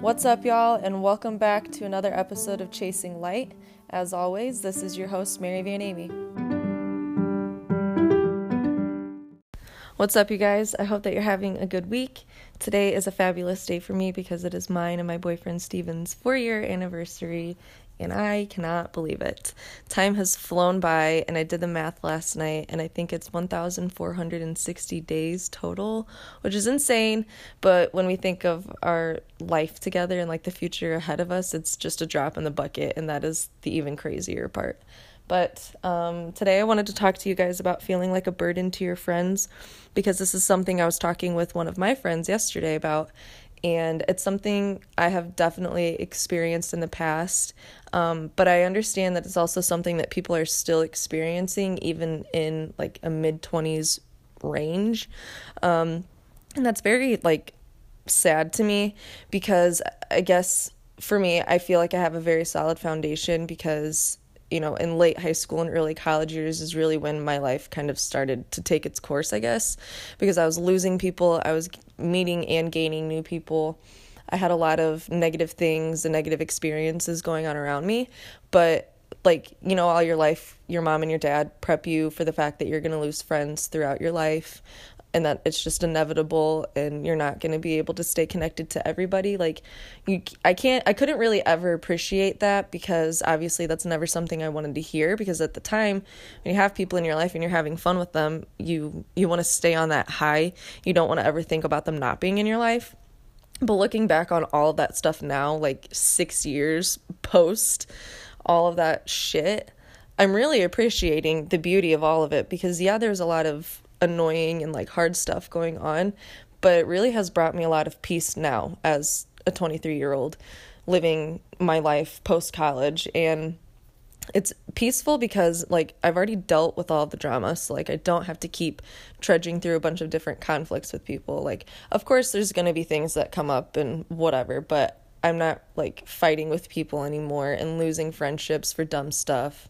What's up, y'all, and welcome back to another episode of Chasing Light. As always, this is your host, Mary Van Amy. What's up, you guys? I hope that you're having a good week. Today is a fabulous day for me because it is mine and my boyfriend Steven's four year anniversary, and I cannot believe it. Time has flown by, and I did the math last night, and I think it's 1,460 days total, which is insane. But when we think of our life together and like the future ahead of us, it's just a drop in the bucket, and that is the even crazier part. But um, today I wanted to talk to you guys about feeling like a burden to your friends because this is something I was talking with one of my friends yesterday about and it's something I have definitely experienced in the past. Um, but I understand that it's also something that people are still experiencing, even in like a mid 20s range. Um, and that's very like sad to me because I guess for me, I feel like I have a very solid foundation because you know, in late high school and early college years is really when my life kind of started to take its course, I guess, because I was losing people, I was meeting and gaining new people. I had a lot of negative things and negative experiences going on around me, but like, you know, all your life, your mom and your dad prep you for the fact that you're going to lose friends throughout your life and that it's just inevitable and you're not going to be able to stay connected to everybody like you I can't I couldn't really ever appreciate that because obviously that's never something I wanted to hear because at the time when you have people in your life and you're having fun with them you you want to stay on that high. You don't want to ever think about them not being in your life. But looking back on all of that stuff now like 6 years post all of that shit I'm really appreciating the beauty of all of it because yeah there's a lot of annoying and like hard stuff going on, but it really has brought me a lot of peace now as a 23 year old living my life post college and it's peaceful because like I've already dealt with all the drama, so like I don't have to keep trudging through a bunch of different conflicts with people. Like of course there's going to be things that come up and whatever, but I'm not like fighting with people anymore and losing friendships for dumb stuff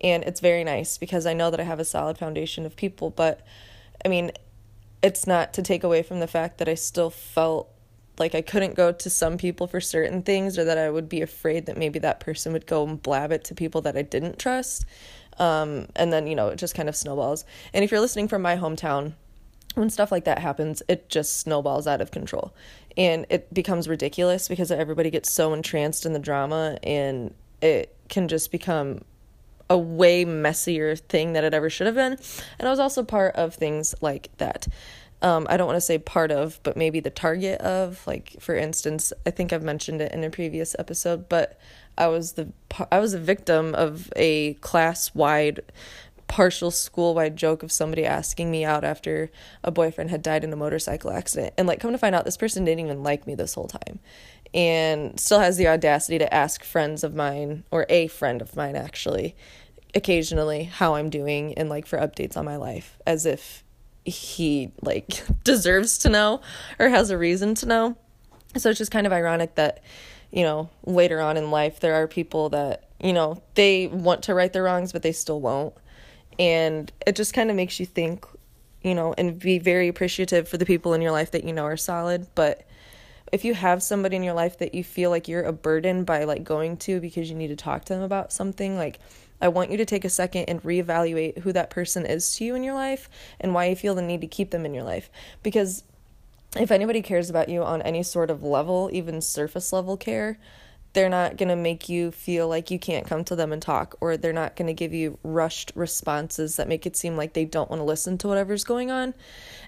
and it's very nice because I know that I have a solid foundation of people, but I mean, it's not to take away from the fact that I still felt like I couldn't go to some people for certain things or that I would be afraid that maybe that person would go and blab it to people that I didn't trust. Um, and then, you know, it just kind of snowballs. And if you're listening from my hometown, when stuff like that happens, it just snowballs out of control. And it becomes ridiculous because everybody gets so entranced in the drama and it can just become a way messier thing that it ever should have been. And I was also part of things like that. Um, I don't want to say part of, but maybe the target of. Like for instance, I think I've mentioned it in a previous episode, but I was the I was a victim of a class wide partial school wide joke of somebody asking me out after a boyfriend had died in a motorcycle accident. And like come to find out this person didn't even like me this whole time and still has the audacity to ask friends of mine or a friend of mine actually occasionally how I'm doing and like for updates on my life as if he like deserves to know or has a reason to know. So it's just kind of ironic that you know later on in life there are people that you know they want to right their wrongs but they still won't and it just kind of makes you think you know and be very appreciative for the people in your life that you know are solid but if you have somebody in your life that you feel like you're a burden by like going to because you need to talk to them about something like I want you to take a second and reevaluate who that person is to you in your life and why you feel the need to keep them in your life. Because if anybody cares about you on any sort of level, even surface level care, they're not going to make you feel like you can't come to them and talk, or they're not going to give you rushed responses that make it seem like they don't want to listen to whatever's going on.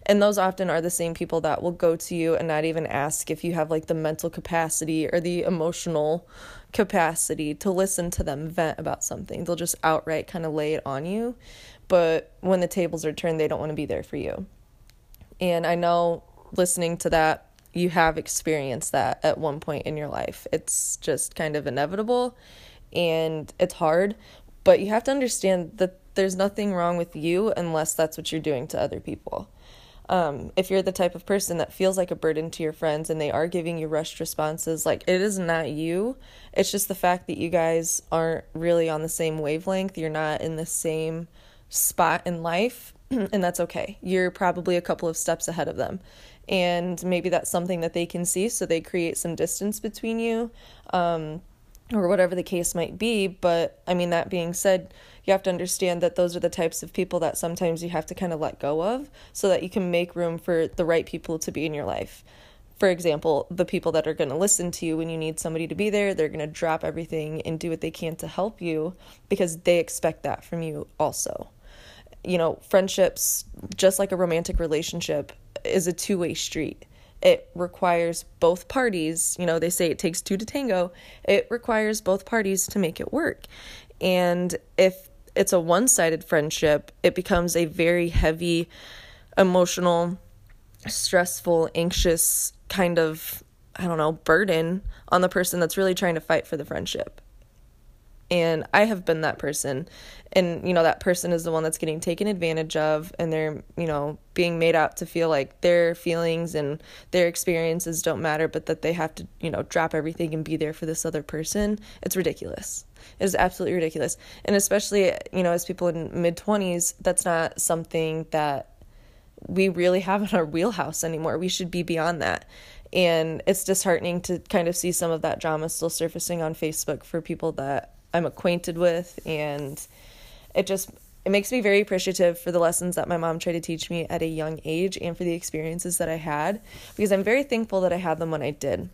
And those often are the same people that will go to you and not even ask if you have like the mental capacity or the emotional capacity to listen to them vent about something. They'll just outright kind of lay it on you. But when the tables are turned, they don't want to be there for you. And I know listening to that you have experienced that at one point in your life. It's just kind of inevitable and it's hard, but you have to understand that there's nothing wrong with you unless that's what you're doing to other people. Um, if you're the type of person that feels like a burden to your friends and they are giving you rushed responses, like it is not you. It's just the fact that you guys aren't really on the same wavelength. You're not in the same spot in life and that's okay. You're probably a couple of steps ahead of them. And maybe that's something that they can see, so they create some distance between you, um, or whatever the case might be. But I mean, that being said, you have to understand that those are the types of people that sometimes you have to kind of let go of so that you can make room for the right people to be in your life. For example, the people that are going to listen to you when you need somebody to be there, they're going to drop everything and do what they can to help you because they expect that from you also you know, friendships, just like a romantic relationship, is a two way street. It requires both parties, you know, they say it takes two to tango. It requires both parties to make it work. And if it's a one sided friendship, it becomes a very heavy, emotional, stressful, anxious kind of, I don't know, burden on the person that's really trying to fight for the friendship and I have been that person. And you know that person is the one that's getting taken advantage of and they're you know being made out to feel like their feelings and their experiences don't matter but that they have to you know drop everything and be there for this other person. It's ridiculous. It is absolutely ridiculous. And especially you know as people in mid 20s that's not something that we really have in our wheelhouse anymore. We should be beyond that. And it's disheartening to kind of see some of that drama still surfacing on Facebook for people that I'm acquainted with and it just it makes me very appreciative for the lessons that my mom tried to teach me at a young age and for the experiences that I had because I'm very thankful that I had them when I did.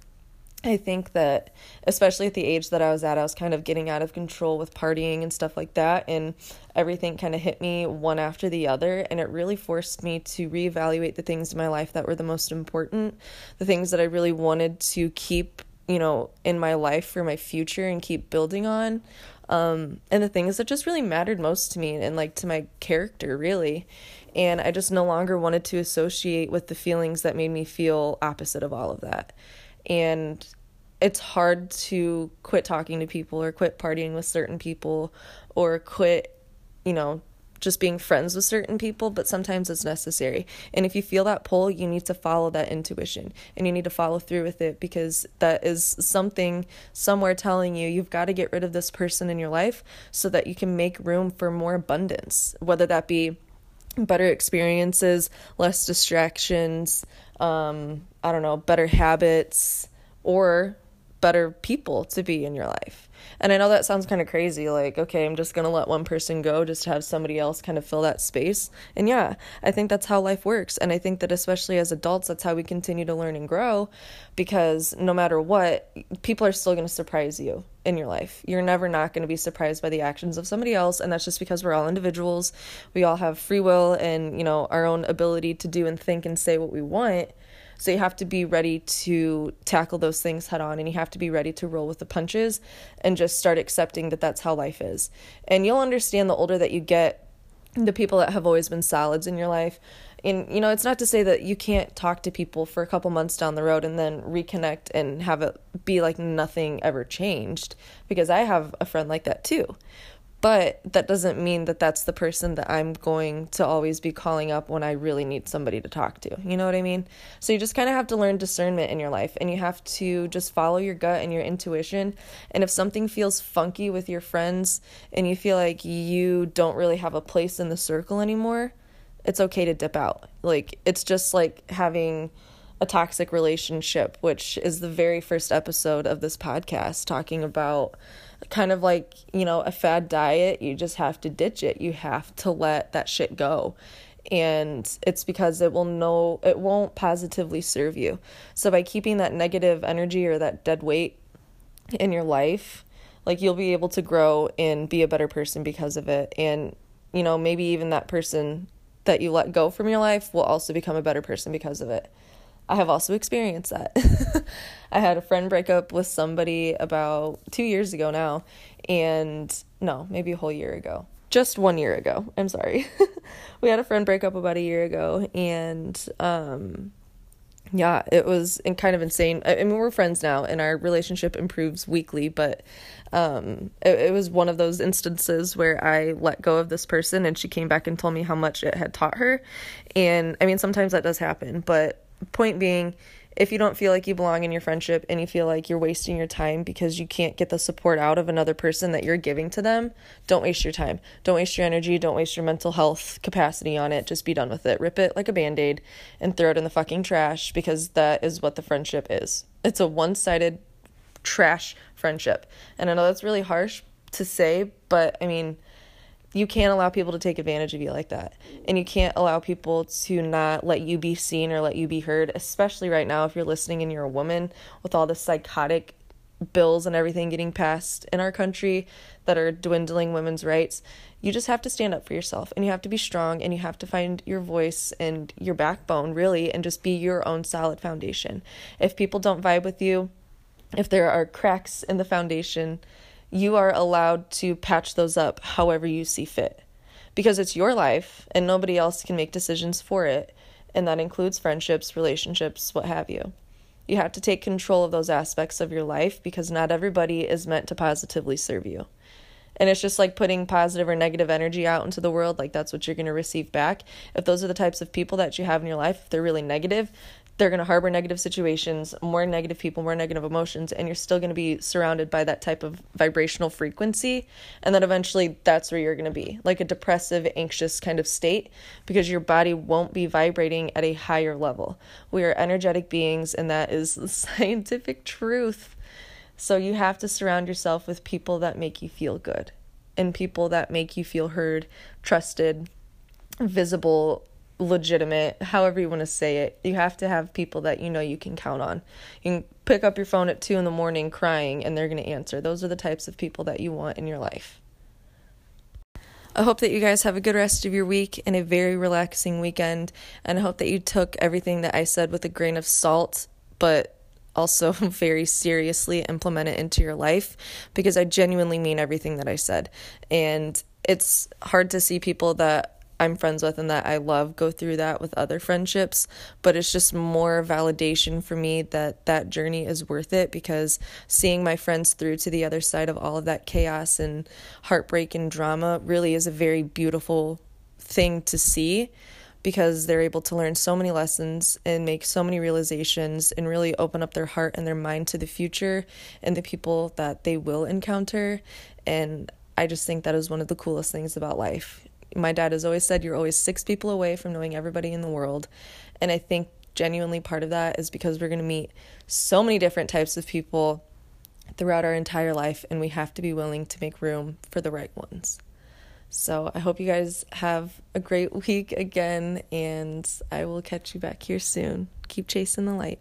I think that especially at the age that I was at, I was kind of getting out of control with partying and stuff like that and everything kind of hit me one after the other and it really forced me to reevaluate the things in my life that were the most important, the things that I really wanted to keep you know, in my life for my future and keep building on. Um, and the things that just really mattered most to me and like to my character, really. And I just no longer wanted to associate with the feelings that made me feel opposite of all of that. And it's hard to quit talking to people or quit partying with certain people or quit, you know, just being friends with certain people, but sometimes it's necessary. And if you feel that pull, you need to follow that intuition and you need to follow through with it because that is something somewhere telling you you've got to get rid of this person in your life so that you can make room for more abundance, whether that be better experiences, less distractions, um, I don't know, better habits, or better people to be in your life. And I know that sounds kind of crazy like okay, I'm just going to let one person go just to have somebody else kind of fill that space. And yeah, I think that's how life works and I think that especially as adults that's how we continue to learn and grow because no matter what, people are still going to surprise you in your life. You're never not going to be surprised by the actions of somebody else and that's just because we're all individuals. We all have free will and, you know, our own ability to do and think and say what we want. So you have to be ready to tackle those things head on and you have to be ready to roll with the punches and just start accepting that that's how life is. And you'll understand the older that you get, the people that have always been solids in your life. And you know, it's not to say that you can't talk to people for a couple months down the road and then reconnect and have it be like nothing ever changed because I have a friend like that too but that doesn't mean that that's the person that I'm going to always be calling up when I really need somebody to talk to. You know what I mean? So you just kind of have to learn discernment in your life and you have to just follow your gut and your intuition. And if something feels funky with your friends and you feel like you don't really have a place in the circle anymore, it's okay to dip out. Like it's just like having a toxic relationship, which is the very first episode of this podcast talking about kind of like, you know, a fad diet, you just have to ditch it. You have to let that shit go. And it's because it will no it won't positively serve you. So by keeping that negative energy or that dead weight in your life, like you'll be able to grow and be a better person because of it. And, you know, maybe even that person that you let go from your life will also become a better person because of it. I have also experienced that. I had a friend break up with somebody about two years ago now, and no, maybe a whole year ago. Just one year ago. I'm sorry. we had a friend break up about a year ago, and um, yeah, it was kind of insane. I mean, we're friends now, and our relationship improves weekly, but um, it, it was one of those instances where I let go of this person, and she came back and told me how much it had taught her. And I mean, sometimes that does happen, but point being, if you don't feel like you belong in your friendship and you feel like you're wasting your time because you can't get the support out of another person that you're giving to them, don't waste your time. Don't waste your energy. Don't waste your mental health capacity on it. Just be done with it. Rip it like a band aid and throw it in the fucking trash because that is what the friendship is. It's a one sided trash friendship. And I know that's really harsh to say, but I mean, you can't allow people to take advantage of you like that. And you can't allow people to not let you be seen or let you be heard, especially right now if you're listening and you're a woman with all the psychotic bills and everything getting passed in our country that are dwindling women's rights. You just have to stand up for yourself and you have to be strong and you have to find your voice and your backbone, really, and just be your own solid foundation. If people don't vibe with you, if there are cracks in the foundation, you are allowed to patch those up however you see fit because it's your life and nobody else can make decisions for it. And that includes friendships, relationships, what have you. You have to take control of those aspects of your life because not everybody is meant to positively serve you. And it's just like putting positive or negative energy out into the world, like that's what you're going to receive back. If those are the types of people that you have in your life, if they're really negative, they're going to harbor negative situations, more negative people, more negative emotions, and you're still going to be surrounded by that type of vibrational frequency. And then eventually that's where you're going to be like a depressive, anxious kind of state because your body won't be vibrating at a higher level. We are energetic beings, and that is the scientific truth. So you have to surround yourself with people that make you feel good and people that make you feel heard, trusted, visible, legitimate, however you want to say it. You have to have people that you know you can count on. You can pick up your phone at two in the morning crying and they're going to answer. Those are the types of people that you want in your life. I hope that you guys have a good rest of your week and a very relaxing weekend. And I hope that you took everything that I said with a grain of salt, but also very seriously implement it into your life because I genuinely mean everything that I said. And it's hard to see people that I'm friends with and that I love go through that with other friendships, but it's just more validation for me that that journey is worth it because seeing my friends through to the other side of all of that chaos and heartbreak and drama really is a very beautiful thing to see because they're able to learn so many lessons and make so many realizations and really open up their heart and their mind to the future and the people that they will encounter. And I just think that is one of the coolest things about life my dad has always said you're always six people away from knowing everybody in the world. And I think genuinely part of that is because we're going to meet so many different types of people throughout our entire life, and we have to be willing to make room for the right ones. So I hope you guys have a great week again, and I will catch you back here soon. Keep chasing the light.